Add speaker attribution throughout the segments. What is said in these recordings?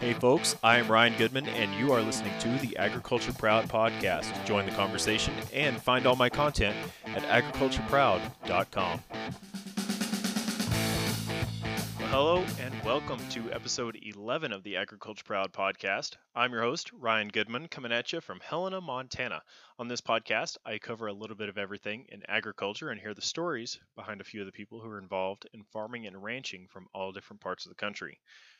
Speaker 1: Hey folks, I am Ryan Goodman, and you are listening to the Agriculture Proud podcast. Join the conversation and find all my content at agricultureproud.com. Hello, and welcome to episode 11 of the Agriculture Proud podcast. I'm your host, Ryan Goodman, coming at you from Helena, Montana. On this podcast, I cover a little bit of everything in agriculture and hear the stories behind a few of the people who are involved in farming and ranching from all different parts of the country.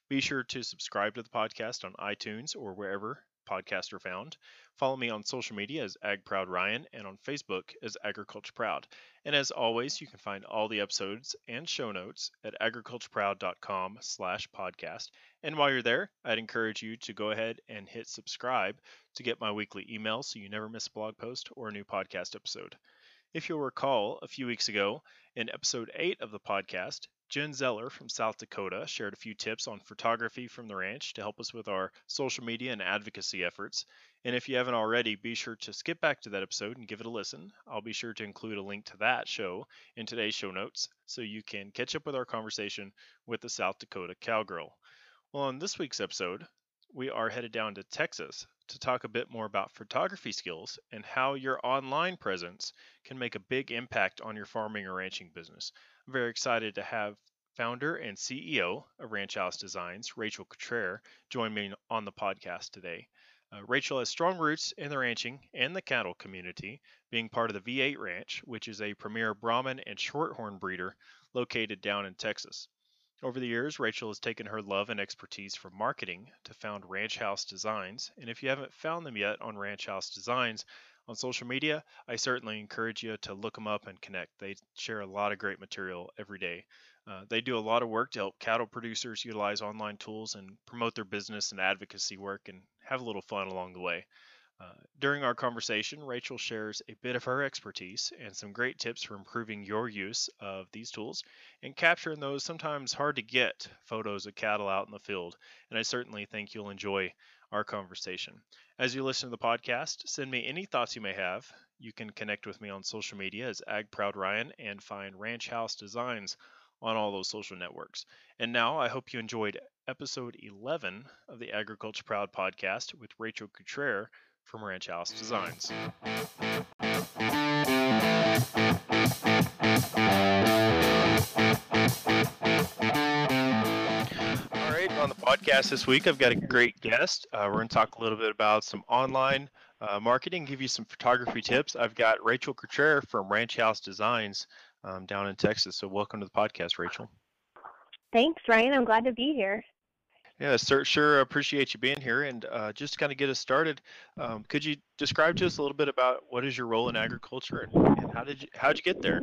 Speaker 1: Be sure to subscribe to the podcast on iTunes or wherever podcasts are found. Follow me on social media as AgProudRyan and on Facebook as Agriculture Proud. And as always, you can find all the episodes and show notes at agricultureproud.com slash podcast. And while you're there, I'd encourage you to go ahead and hit subscribe to get my weekly email so you never miss a blog post or a new podcast episode. If you'll recall, a few weeks ago, in episode 8 of the podcast, Jen Zeller from South Dakota shared a few tips on photography from the ranch to help us with our social media and advocacy efforts. And if you haven't already, be sure to skip back to that episode and give it a listen. I'll be sure to include a link to that show in today's show notes so you can catch up with our conversation with the South Dakota cowgirl. Well, on this week's episode, we are headed down to Texas to talk a bit more about photography skills and how your online presence can make a big impact on your farming or ranching business. Very excited to have founder and CEO of Ranch House Designs, Rachel Cottrell, join me on the podcast today. Uh, Rachel has strong roots in the ranching and the cattle community, being part of the V8 Ranch, which is a premier Brahman and Shorthorn breeder located down in Texas. Over the years, Rachel has taken her love and expertise from marketing to found Ranch House Designs. And if you haven't found them yet on Ranch House Designs on social media, I certainly encourage you to look them up and connect. They share a lot of great material every day. Uh, they do a lot of work to help cattle producers utilize online tools and promote their business and advocacy work and have a little fun along the way. Uh, during our conversation, Rachel shares a bit of her expertise and some great tips for improving your use of these tools and capturing those sometimes hard to get photos of cattle out in the field. And I certainly think you'll enjoy our conversation. As you listen to the podcast, send me any thoughts you may have. You can connect with me on social media as AgProudRyan and find Ranch House Designs on all those social networks. And now I hope you enjoyed episode 11 of the Agriculture Proud podcast with Rachel Cottrell from Ranch House Designs. Podcast this week, I've got a great guest. Uh, we're going to talk a little bit about some online uh, marketing, give you some photography tips. I've got Rachel Cottrell from Ranch House Designs um, down in Texas. So, welcome to the podcast, Rachel.
Speaker 2: Thanks, Ryan. I'm glad to be here.
Speaker 1: Yeah, sir, sure appreciate you being here. And uh, just to kind of get us started, um, could you describe to us a little bit about what is your role in agriculture and, and how did you how did you get there?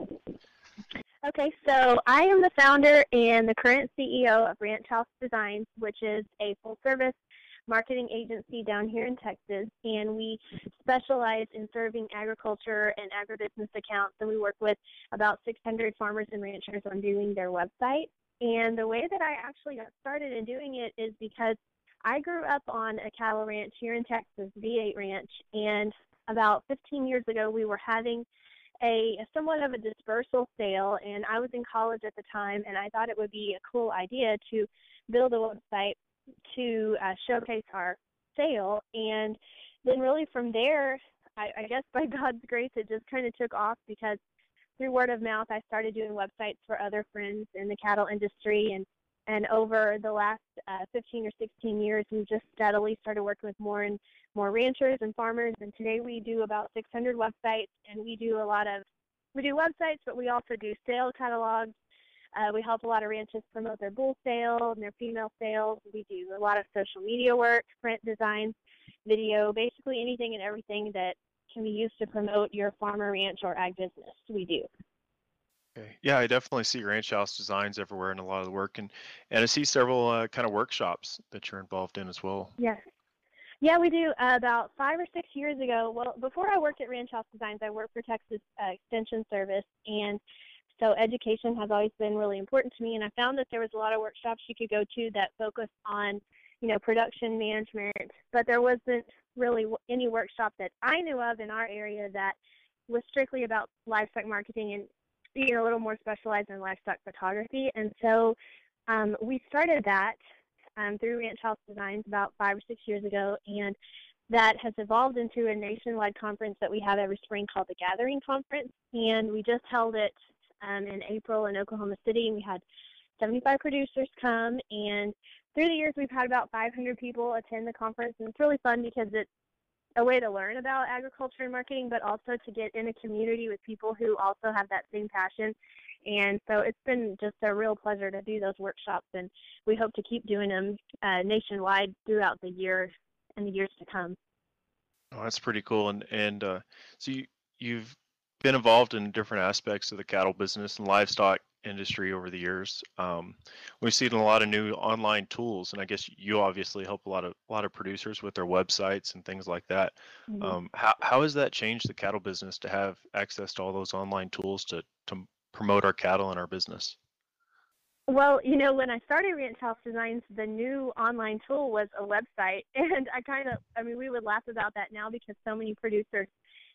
Speaker 2: Okay, so I am the founder and the current CEO of Ranch House Designs, which is a full service marketing agency down here in Texas, and we specialize in serving agriculture and agribusiness accounts. And we work with about 600 farmers and ranchers on doing their website. And the way that I actually got started in doing it is because I grew up on a cattle ranch here in Texas, V8 Ranch, and about 15 years ago we were having a, somewhat of a dispersal sale, and I was in college at the time, and I thought it would be a cool idea to build a website to uh, showcase our sale. And then, really, from there, I, I guess by God's grace, it just kind of took off because through word of mouth, I started doing websites for other friends in the cattle industry, and and over the last uh, 15 or 16 years, we've just steadily started working with more and more ranchers and farmers. And today, we do about 600 websites, and we do a lot of we do websites, but we also do sale catalogs. Uh, we help a lot of ranches promote their bull sale and their female sales. We do a lot of social media work, print designs, video, basically anything and everything that can be used to promote your farmer, ranch, or ag business. We do.
Speaker 1: Okay. Yeah, I definitely see ranch house designs everywhere in a lot of the work, and and I see several uh, kind of workshops that you're involved in as well.
Speaker 2: Yes. Yeah, we do. Uh, about five or six years ago, well, before I worked at Ranch House Designs, I worked for Texas uh, Extension Service, and so education has always been really important to me. And I found that there was a lot of workshops you could go to that focused on, you know, production management, but there wasn't really any workshop that I knew of in our area that was strictly about livestock marketing and being a little more specialized in livestock photography. And so um, we started that um, through Ranch House Designs about five or six years ago, and that has evolved into a nationwide conference that we have every spring called the Gathering Conference. And we just held it um, in April in Oklahoma City, and we had 75 producers come. And through the years, we've had about 500 people attend the conference, and it's really fun because it's a way to learn about agriculture and marketing, but also to get in a community with people who also have that same passion. And so it's been just a real pleasure to do those workshops, and we hope to keep doing them uh, nationwide throughout the year and the years to come.
Speaker 1: Oh, that's pretty cool. And and uh, so you you've been involved in different aspects of the cattle business and livestock industry over the years. Um, we've seen a lot of new online tools, and I guess you obviously help a lot of a lot of producers with their websites and things like that. Mm-hmm. Um, how how has that changed the cattle business to have access to all those online tools to to promote our cattle and our business?
Speaker 2: Well, you know, when I started Ranch House Designs, the new online tool was a website. And I kind of, I mean, we would laugh about that now because so many producers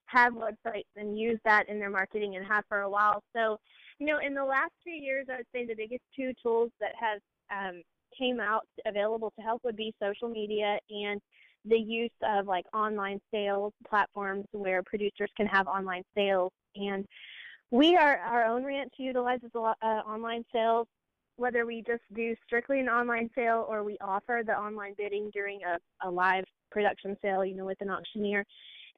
Speaker 2: have websites and use that in their marketing and have for a while. So, you know, in the last few years, I would say the biggest two tools that have um, came out available to help would be social media and the use of like online sales platforms where producers can have online sales. And we are our own ranch utilizes a lot, uh, online sales whether we just do strictly an online sale or we offer the online bidding during a, a live production sale, you know, with an auctioneer.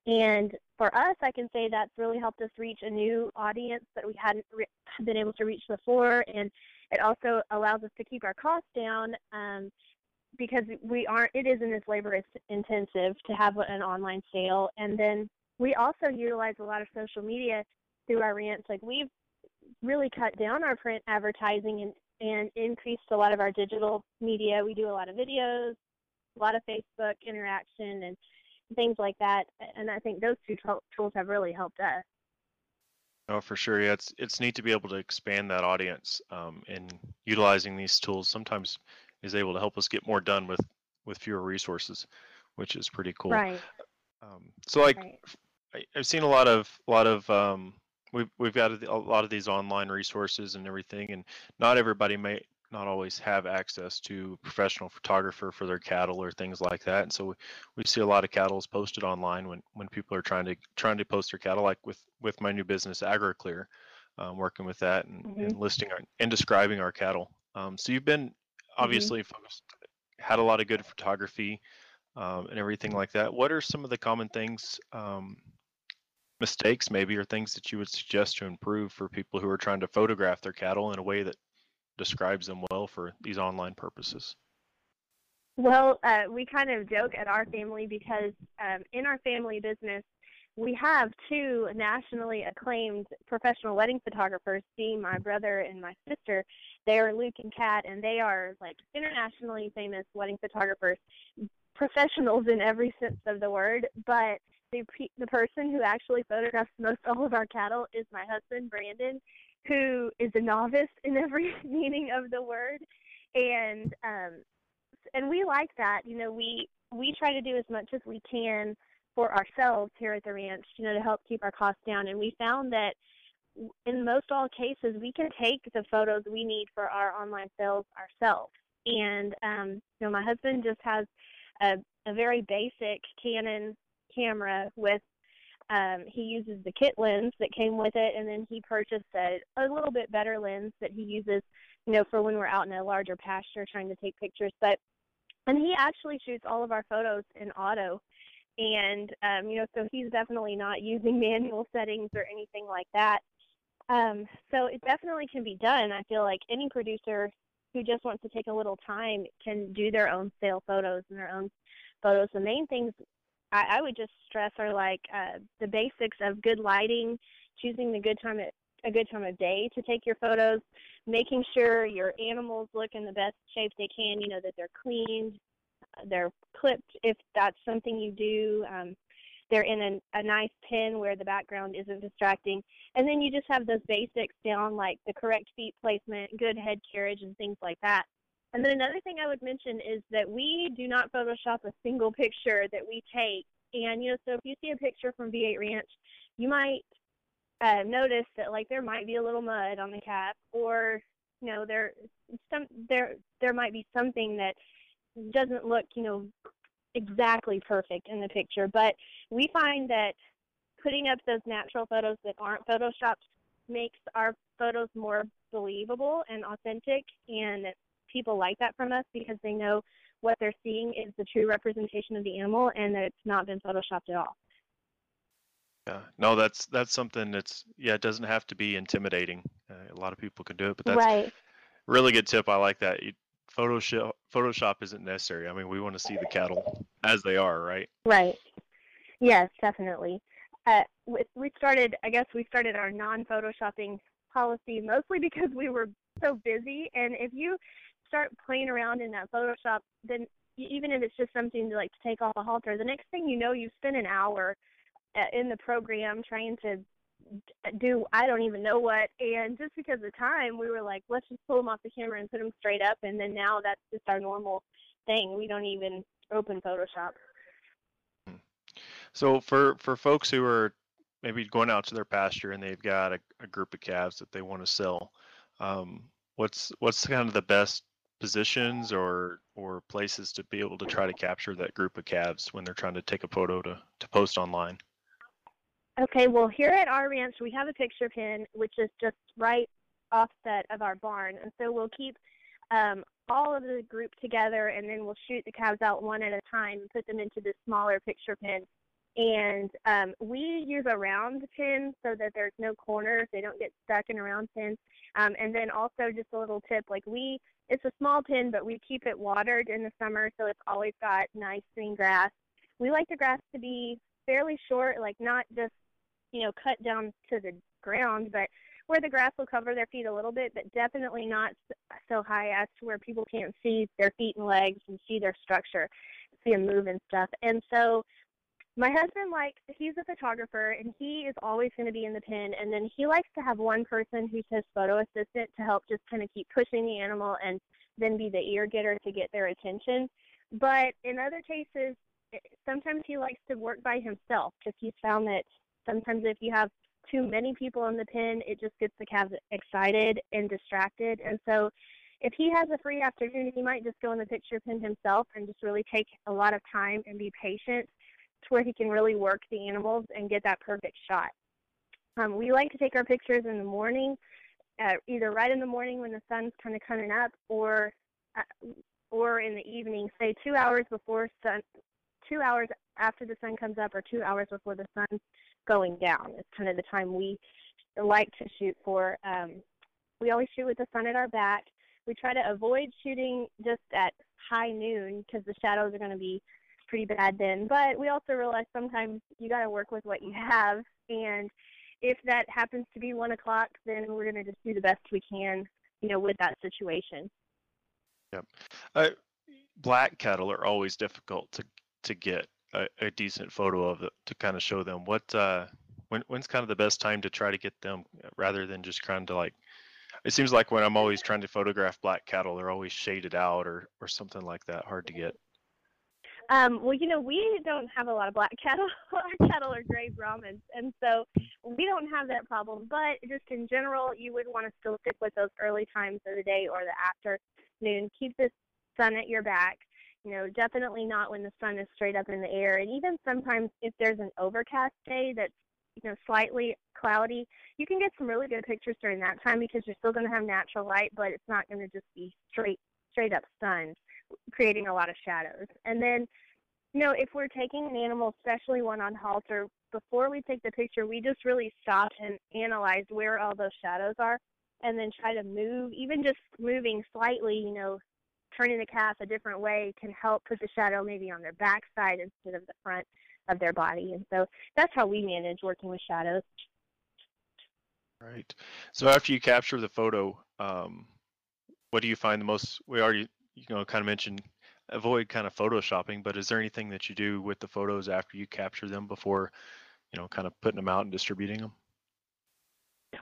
Speaker 2: And for us, I can say that's really helped us reach a new audience that we hadn't re- been able to reach before. And it also allows us to keep our costs down um, because we aren't, it isn't as labor intensive to have an online sale. And then we also utilize a lot of social media through our rants. Like we've really cut down our print advertising and and increased a lot of our digital media. We do a lot of videos, a lot of Facebook interaction, and things like that. And I think those two tools have really helped us.
Speaker 1: Oh, for sure. Yeah, it's it's neat to be able to expand that audience, um, and utilizing these tools sometimes is able to help us get more done with with fewer resources, which is pretty cool.
Speaker 2: Right.
Speaker 1: Um, so, like, right. I, have seen a lot of a lot of um, we've we've got a, lot of these online resources and everything, and not everybody may not always have access to professional photographer for their cattle or things like that. And so we, we see a lot of cattle posted online when, when people are trying to trying to post their cattle, like with with my new business AgriClear, um, working with that and, mm-hmm. and listing our, and describing our cattle. Um, so you've been mm-hmm. obviously mm-hmm. focused, had a lot of good photography um, and everything like that. What are some of the common things um, mistakes maybe or things that you would suggest to improve for people who are trying to photograph their cattle in a way that describes them well for these online purposes?
Speaker 2: Well, uh, we kind of joke at our family because um, in our family business, we have two nationally acclaimed professional wedding photographers, Steve, my brother, and my sister. They are Luke and Kat, and they are like internationally famous wedding photographers, professionals in every sense of the word. But the the person who actually photographs most all of our cattle is my husband Brandon, who is a novice in every meaning of the word, and um, and we like that. You know, we we try to do as much as we can for ourselves here at the ranch, you know, to help keep our costs down. And we found that in most all cases, we can take the photos we need for our online sales ourselves. And um, you know, my husband just has a, a very basic Canon camera with um, he uses the kit lens that came with it, and then he purchased a, a little bit better lens that he uses, you know, for when we're out in a larger pasture trying to take pictures. But and he actually shoots all of our photos in auto, and um, you know, so he's definitely not using manual settings or anything like that. Um, so it definitely can be done. I feel like any producer who just wants to take a little time can do their own sale photos and their own photos. The main things I, I would just stress are like uh, the basics of good lighting, choosing the good time at a good time of day to take your photos, making sure your animals look in the best shape they can. You know that they're cleaned, uh, they're clipped if that's something you do. Um, they're in a, a nice pen where the background isn't distracting. And then you just have those basics down, like the correct feet placement, good head carriage, and things like that. And then another thing I would mention is that we do not Photoshop a single picture that we take. And, you know, so if you see a picture from V8 Ranch, you might uh, notice that, like, there might be a little mud on the cap or, you know, there, some, there, there might be something that doesn't look, you know, exactly perfect in the picture. But we find that putting up those natural photos that aren't photoshopped makes our photos more believable and authentic, and people like that from us because they know what they're seeing is the true representation of the animal and that it's not been photoshopped at all.
Speaker 1: Yeah, no, that's that's something that's yeah, it doesn't have to be intimidating. Uh, a lot of people can do it, but that's
Speaker 2: right.
Speaker 1: really good tip. I like that. You, Photoshop Photoshop isn't necessary. I mean, we want to see the cattle as they are, right?
Speaker 2: Right. Yes, definitely. Uh, we started. I guess we started our non-photoshopping policy mostly because we were so busy. And if you start playing around in that Photoshop, then even if it's just something to like to take off a halter, the next thing you know, you spend an hour uh, in the program trying to do I don't even know what. And just because of time, we were like, let's just pull them off the camera and put them straight up. And then now that's just our normal thing. We don't even open Photoshop.
Speaker 1: So for for folks who are maybe going out to their pasture and they've got a, a group of calves that they want to sell, um, what's what's kind of the best positions or or places to be able to try to capture that group of calves when they're trying to take a photo to, to post online?
Speaker 2: Okay, well here at our ranch we have a picture pin which is just right offset of our barn, and so we'll keep um, all of the group together, and then we'll shoot the calves out one at a time and put them into this smaller picture pin. And um, we use a round pin so that there's no corners; they don't get stuck in a round pin. Um, and then also just a little tip, like we, it's a small pin, but we keep it watered in the summer, so it's always got nice green grass. We like the grass to be fairly short, like not just you know, cut down to the ground, but where the grass will cover their feet a little bit, but definitely not so high as to where people can't see their feet and legs and see their structure, see them move and stuff. And so my husband likes, he's a photographer and he is always going to be in the pen. And then he likes to have one person who's his photo assistant to help just kind of keep pushing the animal and then be the ear getter to get their attention. But in other cases, eh, sometimes he likes to work by himself because he's found that Sometimes if you have too many people in the pen, it just gets the calves excited and distracted. And so if he has a free afternoon, he might just go in the picture pen himself and just really take a lot of time and be patient to where he can really work the animals and get that perfect shot. Um, we like to take our pictures in the morning, uh, either right in the morning when the sun's kind of coming up, or uh, or in the evening, say two hours before sun, two hours after the sun comes up, or two hours before the sun's going down. It's kind of the time we like to shoot for. Um, we always shoot with the sun at our back. We try to avoid shooting just at high noon because the shadows are going to be pretty bad then. But we also realize sometimes you got to work with what you have. And if that happens to be one o'clock, then we're going to just do the best we can, you know, with that situation.
Speaker 1: Yep. Uh, black cattle are always difficult to to get a, a decent photo of to kind of show them what uh, when when's kind of the best time to try to get them uh, rather than just trying to like it seems like when I'm always trying to photograph black cattle, they're always shaded out or, or something like that, hard to get.
Speaker 2: Um, well, you know, we don't have a lot of black cattle. Our cattle are gray Brahmans, and so we don't have that problem. But just in general, you would want to still stick with those early times of the day or the afternoon. Keep the sun at your back. You know, definitely not when the sun is straight up in the air. And even sometimes if there's an overcast day that's, you know, slightly cloudy, you can get some really good pictures during that time because you're still going to have natural light, but it's not going to just be straight straight up sun, creating a lot of shadows. And then, you know, if we're taking an animal, especially one on halter, before we take the picture, we just really stop and analyze where all those shadows are and then try to move, even just moving slightly, you know, turning the calf a different way can help put the shadow maybe on their backside instead of the front of their body. And so that's how we manage working with shadows.
Speaker 1: Right. So after you capture the photo, um, what do you find the most? We already, you know, kind of mentioned avoid kind of photoshopping, but is there anything that you do with the photos after you capture them before, you know, kind of putting them out and distributing them?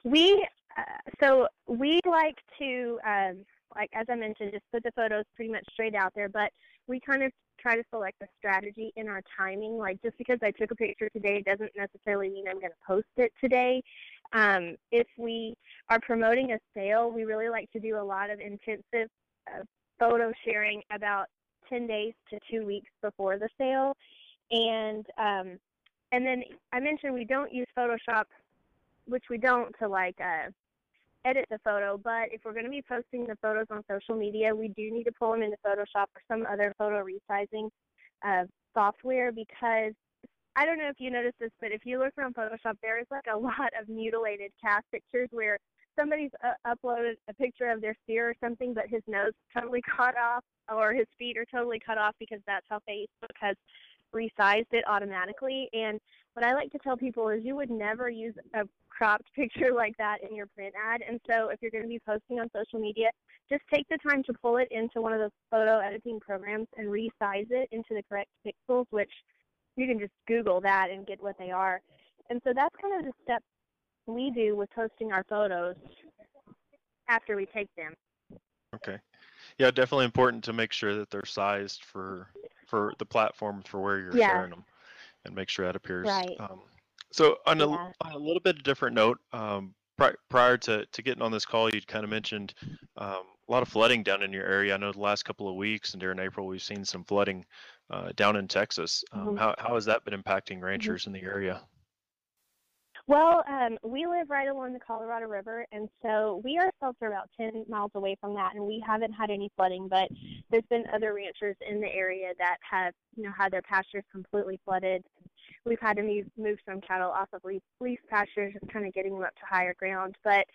Speaker 2: We uh, so we like to um, like as I mentioned, just put the photos pretty much straight out there. But we kind of try to select a strategy in our timing. Like just because I took a picture today doesn't necessarily mean I'm going to post it today. Um, if we are promoting a sale, we really like to do a lot of intensive uh, photo sharing about 10 days to two weeks before the sale. And um, and then I mentioned we don't use Photoshop, which we don't to like uh, edit the photo. But if we're going to be posting the photos on social media, we do need to pull them into Photoshop or some other photo resizing uh, software because I don't know if you noticed this, but if you look around Photoshop, there is like a lot of mutilated cast pictures where somebody's uh, uploaded a picture of their steer or something, but his nose totally cut off or his feet are totally cut off because that's how Facebook has resized it automatically. And what I like to tell people is you would never use a cropped picture like that in your print ad. And so if you're going to be posting on social media, just take the time to pull it into one of those photo editing programs and resize it into the correct pixels, which you can just Google that and get what they are. And so that's kind of the step we do with posting our photos after we take them.
Speaker 1: Okay. Yeah, definitely important to make sure that they're sized for for the platform for where you're
Speaker 2: Yeah.
Speaker 1: sharing them, and make sure that appears.
Speaker 2: Right.
Speaker 1: Um, so on a
Speaker 2: Yeah.
Speaker 1: on a little bit of different note, um, pri- prior to to getting on this call, you'd kind of mentioned um, a lot of flooding down in your area. I know the last couple of weeks and during April, we've seen some flooding uh, down in Texas. Um,
Speaker 2: Mhm.
Speaker 1: how how has that been impacting ranchers in the area?
Speaker 2: Well, um, we live right along the Colorado River, and so we ourselves are about 10 miles away from that, and we haven't had any flooding. But there's been other ranchers in the area that have, you know, had their pastures completely flooded. We've had to move, move some cattle off of leaf, leaf pastures, just kind of getting them up to higher ground. But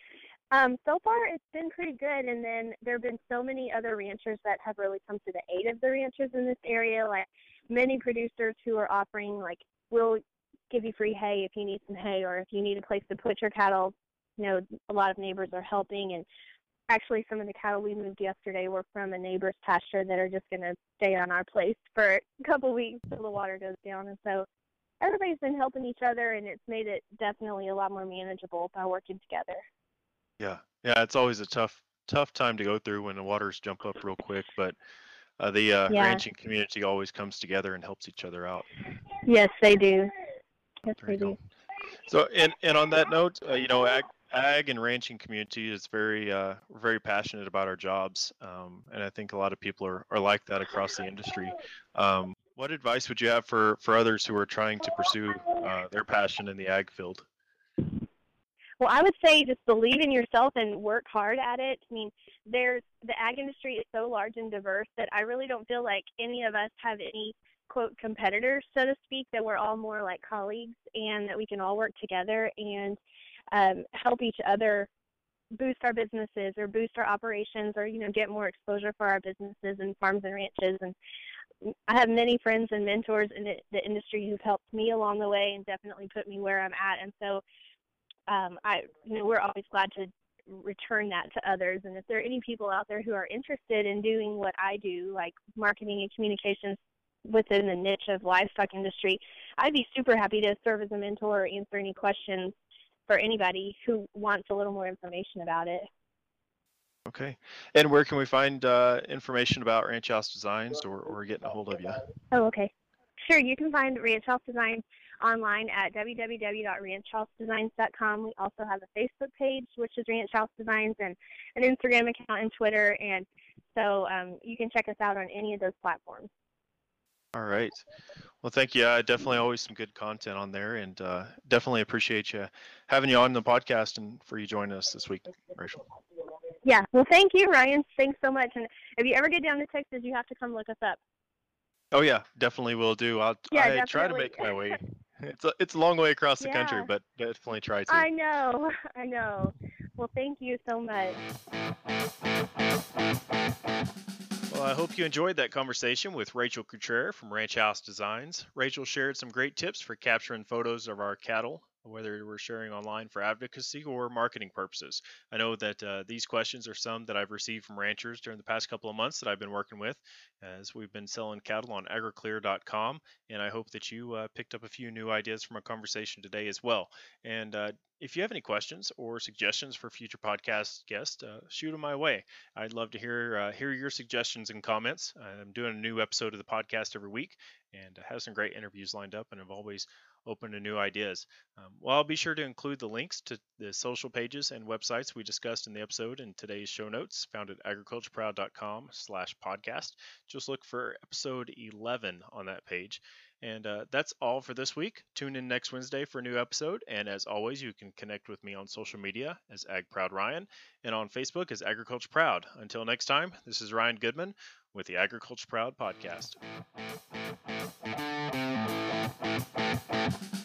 Speaker 2: um, so far, it's been pretty good. And then there have been so many other ranchers that have really come to the aid of the ranchers in this area, like many producers who are offering, like, we'll give you free hay if you need some hay or if you need a place to put your cattle. You know, a lot of neighbors are helping and actually some of the cattle we moved yesterday were from a neighbor's pasture that are just going to stay on our place for a couple weeks till the water goes down and so everybody's been helping each other and it's made it definitely a lot more manageable by working together.
Speaker 1: Yeah, yeah, it's always a tough tough time to go through when the waters jump up real quick, but uh, the uh,
Speaker 2: Yeah.
Speaker 1: ranching community always comes together and helps each other out.
Speaker 2: Yes, they do. Yes,
Speaker 1: There you go.
Speaker 2: do.
Speaker 1: So, and and on that note, uh, you know, ag, ag and ranching community is very uh, very passionate about our jobs, um, and I think a lot of people are, are like that across the industry. Um, what advice would you have for for others who are trying to pursue uh, their passion in the ag field?
Speaker 2: Well, I would say just believe in yourself and work hard at it. I mean, there's the ag industry is so large and diverse that I really don't feel like any of us have any quote competitors, so to speak. That we're all more like colleagues, and that we can all work together and um, help each other boost our businesses or boost our operations, or you know get more exposure for our businesses and farms and ranches. And I have many friends and mentors in the, the industry who've helped me along the way and definitely put me where I'm at. And so um, I, you know, we're always glad to return that to others. And if there are any people out there who are interested in doing what I do, like marketing and communications within the niche of livestock industry, I'd be super happy to serve as a mentor or answer any questions for anybody who wants a little more information about it.
Speaker 1: Okay, and where can we find uh, information about Ranch House Designs or, or getting a hold of you?
Speaker 2: Oh, okay. Sure, you can find Ranch House Designs online at www.ranchhousedesigns.com. We also have a Facebook page, which is Ranch House Designs, and an Instagram account and Twitter, and so um, you can check us out on any of those platforms.
Speaker 1: All right. Well, thank you. Uh, definitely always some good content on there, and uh, definitely appreciate you having you on the podcast and for you joining us this week, Rachel.
Speaker 2: Yeah, well, thank you, Ryan. Thanks so much. And if you ever get down to Texas, you have to come look us up.
Speaker 1: Oh yeah, definitely will do. I'll
Speaker 2: Yeah,
Speaker 1: I try to make my way. It's a, it's a long way across the country, but definitely try to.
Speaker 2: I know, I know. Well, thank you so much.
Speaker 1: Well, I hope you enjoyed that conversation with Rachel Cottrell from Ranch House Designs. Rachel shared some great tips for capturing photos of our cattle, whether we're sharing online for advocacy or marketing purposes. I know that uh, these questions are some that I've received from ranchers during the past couple of months that I've been working with as we've been selling cattle on agriclear.com. And I hope that you uh, picked up a few new ideas from our conversation today as well. And uh, if you have any questions or suggestions for future podcast guests, uh, shoot them my way. I'd love to hear uh, hear your suggestions and comments. I'm doing a new episode of the podcast every week, and I have some great interviews lined up, and I've always open to new ideas. Um, well, I'll be sure to include the links to the social pages and websites we discussed in the episode in today's show notes, found at agricultureproud.com slash podcast. Just look for episode 11 on that page. And uh, that's all for this week. Tune in next Wednesday for a new episode. And as always, you can connect with me on social media as Ag Proud Ryan and on Facebook as Agriculture Proud. Until next time, this is Ryan Goodman with the Agriculture Proud Podcast. Thank you.